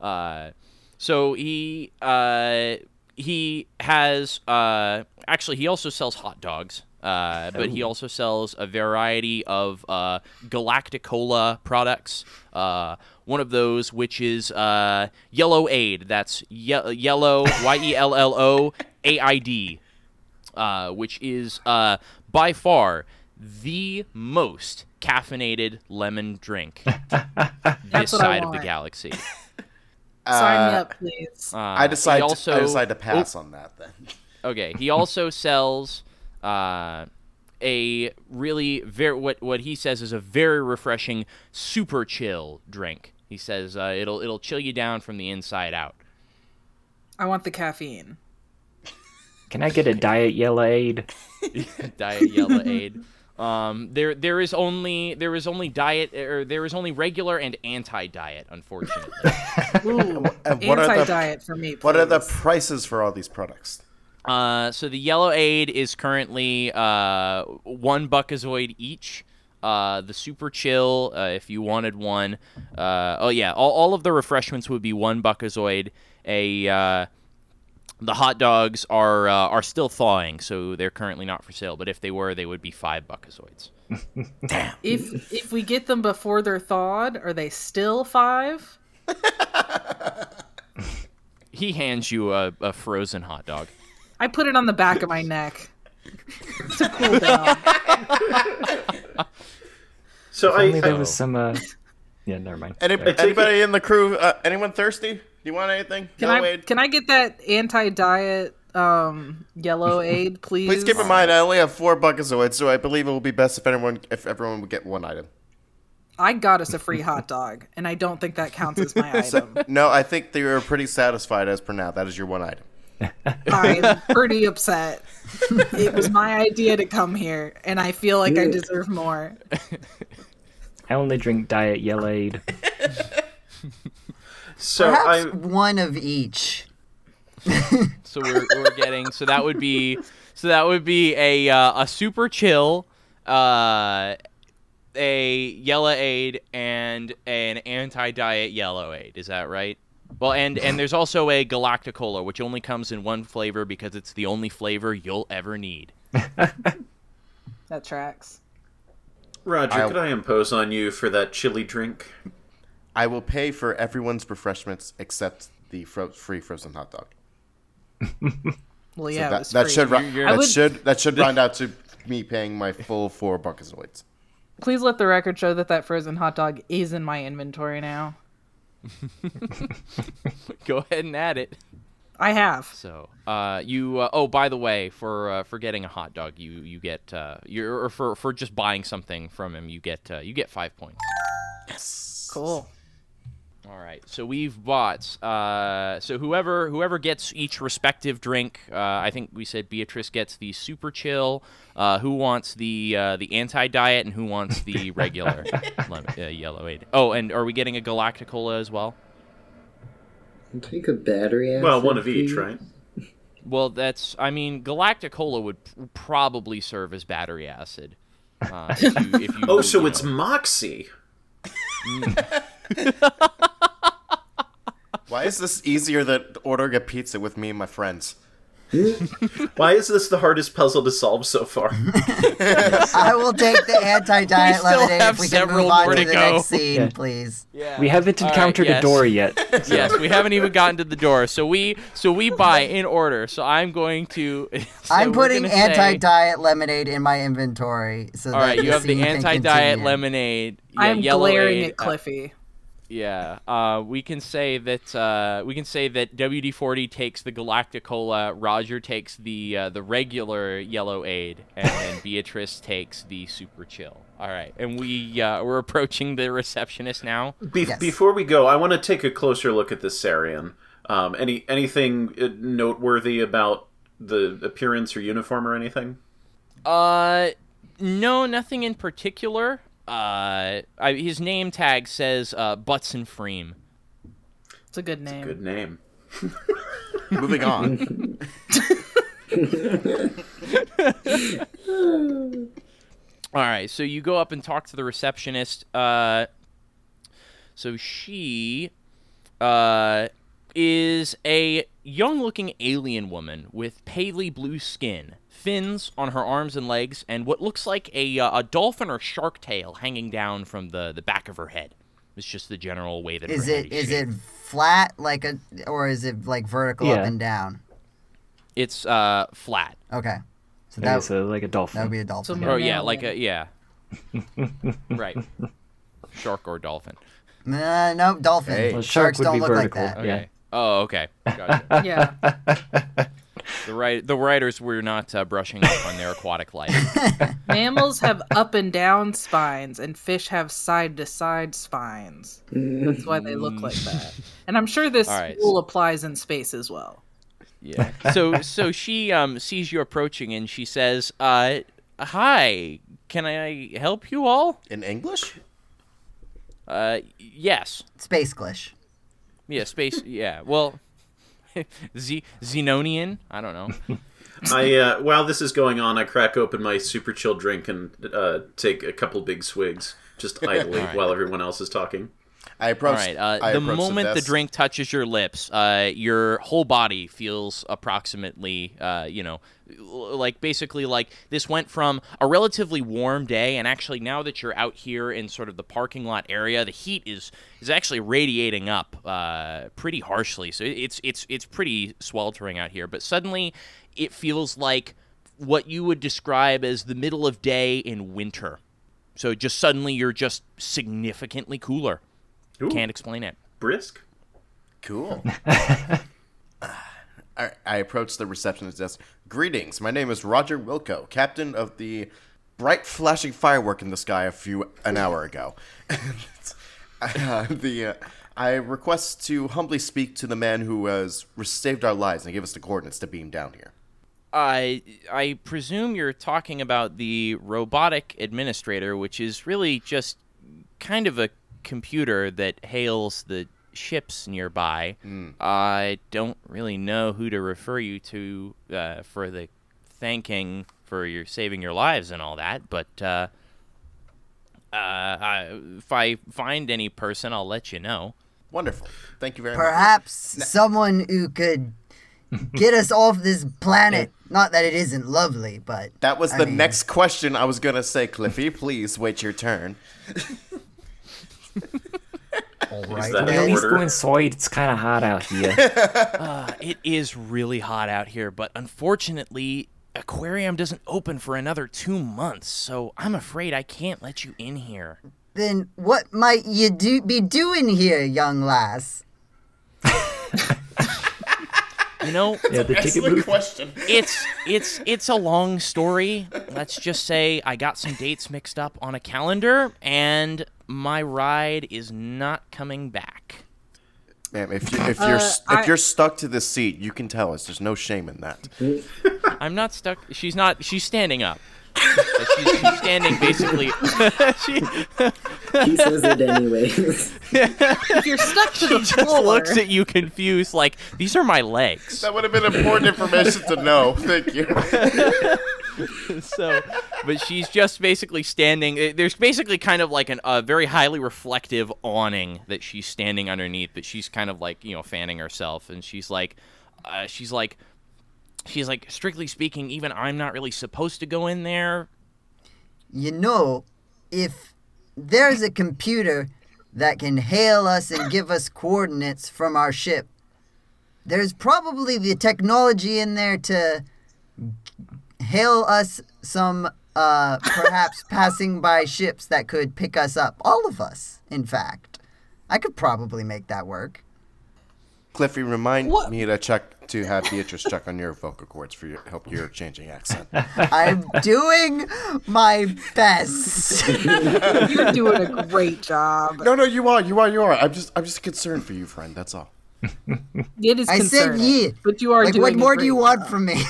Uh, so he uh, he has uh, actually he also sells hot dogs. Uh, but he also sells a variety of uh, Galacticola products. Uh, one of those, which is uh, Yellow Aid. That's ye- yellow Y E L L O A I D, uh, which is uh, by far the most caffeinated lemon drink this what I side of the galaxy. Sign me up, please. Uh, I decide. he also, I decide to pass on that then. Okay, he also sells uh, a really very what what he says is a very refreshing super chill drink. He says uh, it'll it'll chill you down from the inside out. I want the caffeine. Can I get a diet yellow aid? diet yellow aid. Um, there there is only there is only diet or there is only regular and anti diet. Unfortunately, Ooh, what are the- anti-diet for me. Please. What are the prices for all these products? Uh, so the yellow aid is currently uh, one buckazoid each. Uh, the super chill, uh, if you wanted one. Uh, oh yeah, all, all of the refreshments would be one buckazoid. A uh, the hot dogs are uh, are still thawing, so they're currently not for sale. But if they were, they would be five buckazoids. Damn. If if we get them before they're thawed, are they still five? He hands you a, a frozen hot dog. I put it on the back of my neck to cool down. So I, Only there I- was some. Uh... Yeah, never mind. Any, anybody in the crew? Uh, anyone thirsty? Do you want anything? Can No, I Wade? can I get that anti-diet um yellow aid, please? Please keep in mind, I only have four buckazoids, so I believe it will be best if anyone, if everyone would get one item. I got us a free hot dog, and I don't think that counts as my item. No, I think they were pretty satisfied as per now. That is your one item. I'm pretty upset. It was my idea to come here, and I feel like I deserve more. I only drink diet yellow aid. so Perhaps I one of each. So we're, we're getting so that would be so that would be a uh, a super chill, uh, a yellow aid and an anti diet yellow aid. Is that right? Well, and and there's also a Galacticola, which only comes in one flavor because it's the only flavor you'll ever need. That tracks. Roger, I'll- could I impose on you for that chili drink? I will pay for everyone's refreshments except the fro- free frozen hot dog. Well, yeah, it that, that should ru- You're- that would- should that should round out to me paying my full four buckazoids. Please let the record show that that frozen hot dog is in my inventory now. Go ahead and add it. I have. So, uh, you. Uh, oh, by the way, for uh, for getting a hot dog, you you get uh, you or for for just buying something from him, you get uh, you get five points. Yes. Cool. All right, so we've bought. Uh, so whoever whoever gets each respective drink, uh, I think we said Beatrice gets the super chill. Uh, who wants the uh, the anti diet and who wants the regular lemon, uh, yellow aid? Oh, and are we getting a Galacticola as well? Take a battery acid. Well, one of each, right? Well, that's. I mean, Galacticola would p- probably serve as battery acid. Uh, if you, if you, Oh, so you it's know. Moxie. Why is this easier than ordering a pizza with me and my friends? Why is this the hardest puzzle to solve so far? I will take the anti-diet We still lemonade have if we can several move on more to to the go. next scene, Yeah. please. Yeah. We haven't All right, encountered yes. a door yet. yes, we haven't even gotten to the door. So we so we buy in order. So I'm going to. so I'm we're putting gonna say- anti-diet lemonade in my inventory. So All that right, you have the scene can anti-diet continue. lemonade. Yeah, I'm yellow glaring aid, at uh, Cliffy. Yeah, uh, we can say that uh, we can say that WD-40 takes the Galacticola, Roger takes the uh, the regular yellow aid, and then Beatrice takes the super chill. All right, and we uh, we're approaching the receptionist now. Be- Yes. Before we go, I want to take a closer look at this Sarien. Um, any anything uh, noteworthy about the appearance or uniform or anything? Uh, no, nothing in particular. Uh, I, his name tag says uh, Butts and Freem. It's a good name. Good name. Moving on. All right, so you go up and talk to the receptionist. Uh, so she uh, is a young-looking alien woman with palely blue skin, fins on her arms and legs, and what looks like a, uh, a dolphin or shark tail hanging down from the, the back of her head. It's just the general way that Is her head it is shaped. it flat like a or is it like vertical up and down? It's uh flat. Okay. So Okay, so like a dolphin. that would be a dolphin. So Oh yeah, like a yeah. right. Shark or dolphin. Nah, no, dolphin. Hey. Well, shark Sharks don't look vertical. like that. Okay. Oh, okay. Gotcha. Yeah. the right the writers were not uh, brushing up on their aquatic life. Mammals have up and down spines, and fish have side to side spines. That's why they look like that. And I'm sure this All right. rule applies in space as well. Yeah. So so she um sees you approaching and she says, "Uh, hi. Can I help you all?" In English? Uh, yes. Space glish. Yeah. Space. Yeah. Well. Z- Xenonian? I don't know. I uh, while this is going on, I crack open my super chill drink and uh, take a couple big swigs, just idly Alright. while everyone else is talking. I approach. right. Uh, the moment the desk. drink touches your lips, uh, your whole body feels approximately, uh, you know, l- like basically like this went from a relatively warm day, and actually now that you're out here in sort of the parking lot area, the heat is is actually radiating up uh, pretty harshly. So it's it's it's pretty sweltering out here. But suddenly, it feels like what you would describe as the middle of day in winter. So just suddenly you're just significantly cooler. Ooh, Can't explain it. brisk. Cool. I, I approach the receptionist desk. Greetings. My name is Roger Wilco, captain of the bright flashing firework in the sky a few an hour ago. uh, the uh, I request to humbly speak to the man who has saved our lives and gave us the coordinates to beam down here. I I presume you're talking about the robotic administrator, which is really just kind of a computer that hails the ships nearby. I don't really know who to refer you to uh, for the thanking for your saving your lives and all that, but uh, uh, I, if I find any person, I'll let you know. Wonderful. Thank you very much. Perhaps someone who could get us off this planet. Not that it isn't lovely, but That was I the mean- next question I was gonna say, Cliffy. Please wait your turn. all Is right. that then. in go inside. It's kind of hot out here. Uh, it is really hot out here, but unfortunately, aquarium doesn't open for another two months, so I'm afraid I can't let you in here. Then what might you do be doing here, young lass? You know, yeah, the ticket booth. question. it's it's it's a long story. Let's just say I got some dates mixed up on a calendar, and my ride is not coming back. Ma'am, if you if you're Uh, if I- you're stuck to the seat, you can tell us. There's no shame in that. I'm not stuck. She's not. She's standing up. But she's, she's standing basically. she, He says it anyway. If you're stuck to the just floor, looks at you confused, like these are my legs. That would have been important information to know. Thank you. so, but she's just basically standing. eh, There's basically kind of like an, a very highly reflective awning that she's standing underneath, but she's kind of like you know fanning herself, and she's like, uh, she's like, she's like, strictly speaking, even I'm not really supposed to go in there. You know, if there's a computer that can hail us and give us coordinates from our ship, there's probably the technology in there to hail us some uh perhaps passing by ships that could pick us up. All of us, in fact. I could probably make that work. Cliffy, remind What? me to check to have Beatrice check on your vocal cords for your, help your changing accent. I'm doing my best. you're doing a great job. No, no, you are, you are, you are. I'm just, I'm just concerned for you, friend. That's all. It is I said concerning, ye. but you are like, doing what more do you great want job. from me?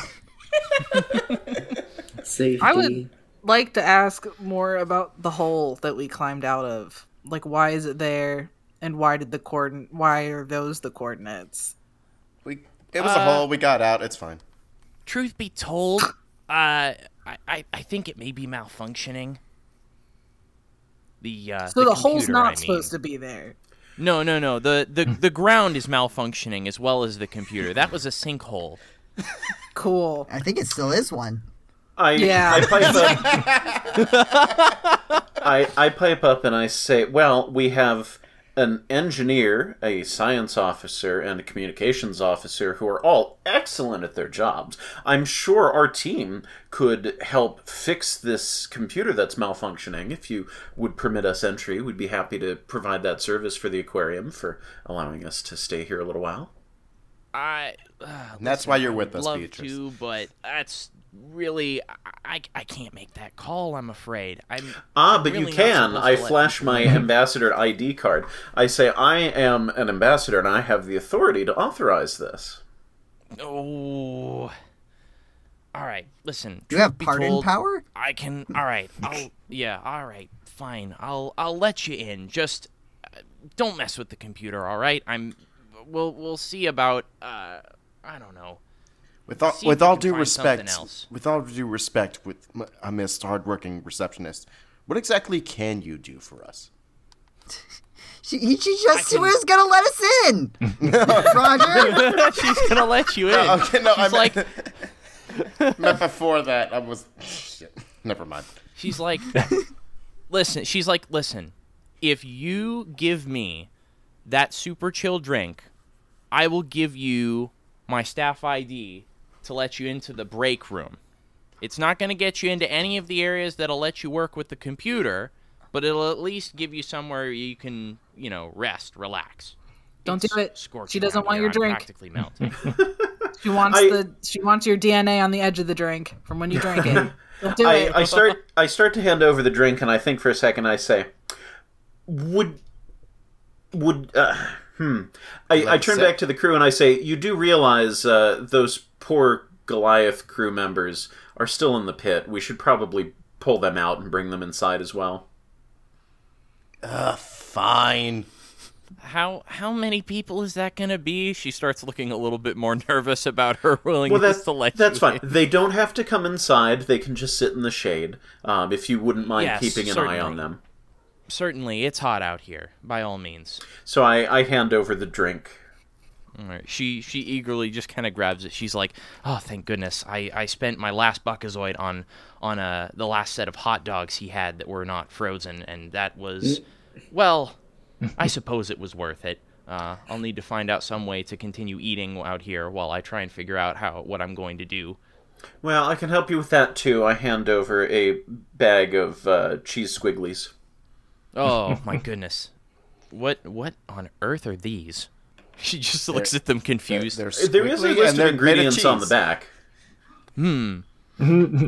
Safety. I would like to ask more about the hole that we climbed out of. Like, why is it there, and why did the coordin- Why are those the coordinates? We, it was a hole. We got out. It's fine. Truth be told, uh, I, I, I think it may be malfunctioning. The uh, So the, hole's computer, not I mean. supposed to be there. No, no, no. The the the ground is malfunctioning as well as the computer. That was a sinkhole. Cool. I think it still is one. I Yeah. I pipe up. I I pipe up and I say, "Well, we have an engineer, a science officer, and a communications officer who are all excellent at their jobs. I'm sure our team could help fix this computer that's malfunctioning. If you would permit us entry, we'd be happy to provide that service for the aquarium for allowing us to stay here a little while." I. Uh, that's why you're with us, love Beatrice. to, but that's really I, I can't make that call. I'm afraid. I'm. Ah, but really you can. I to let flash my ambassador ID card. I say, I am an ambassador and I have the authority to authorize this. Oh. All right. Listen. Do you have pardon told, power? I can. All right. I'll. Yeah. All right. Fine. I'll. I'll let you in. Just uh, don't mess with the computer. All right. I'm. We'll. We'll see about. Uh. I don't know. With all, with all due respect, else. with all due respect, with m- a Miss Hardworking Receptionist, what exactly can you do for us? She, she just can- was gonna let us in. Roger. She's gonna let you in. Okay, no, She's I like. meant, meant before that. I was shit. Never mind. She's like, listen. She's like, listen. If you give me that super chill drink, I will give you my staff ID to let you into the break room. It's not going to get you into any of the areas that'll let you work with the computer, but it'll at least give you somewhere you can, you know, rest, relax. Don't It's do it. scorching She doesn't want your I'm drink. Practically melting. She wants I- the she wants your DNA on the edge of the drink from when you drink it. Don't do it. I, I start I start to hand over the drink and I think for a second I say, would would uh, hmm. I, I turn say- back to the crew and I say, you do realize uh, those poor Goliath crew members are still in the pit. We should probably pull them out and bring them inside as well. Uh, fine. how how many people is that going to be? She starts looking a little bit more nervous about her willingness Well, that's to let that's you fine. in. They don't have to come inside. They can just sit in the shade. Um, if you wouldn't mind Yes, keeping an eye on them. Certainly, it's hot out here. By all means. So I, I hand over the drink. All right. She she eagerly just kind of grabs it. She's like, "Oh, thank goodness! I, I spent my last buckazoid on on uh, the last set of hot dogs he had that were not frozen, and that was, well, I suppose it was worth it. Uh, I'll need to find out some way to continue eating out here while I try and figure out how what I'm going to do. Well, I can help you with that too. I hand over a bag of uh, cheese squigglies. Oh my goodness, what what on earth are these? She just looks at them confused. They're There is a list and of they're ingredients on the cheese. back.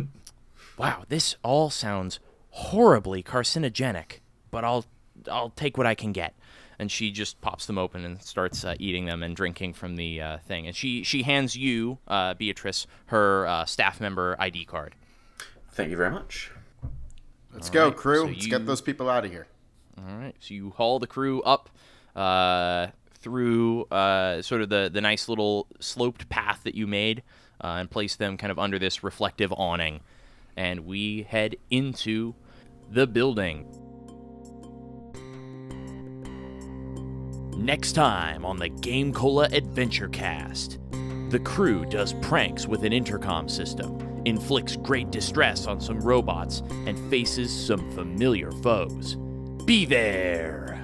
Wow, this all sounds horribly carcinogenic, but I'll I'll take what I can get. And she just pops them open and starts uh, eating them and drinking from the uh, thing. And she she hands you, uh, Beatrice, her uh, staff member ID card. Thank you very much. Let's go, right, crew. so Let's you- get those people out of here. All right, so you haul the crew up uh, through uh, sort of the the nice little sloped path that you made, uh, and place them kind of under this reflective awning, and we head into the building. Next time on the GameCola Adventure Cast, the crew does pranks with an intercom system, inflicts great distress on some robots, and faces some familiar foes. Be there!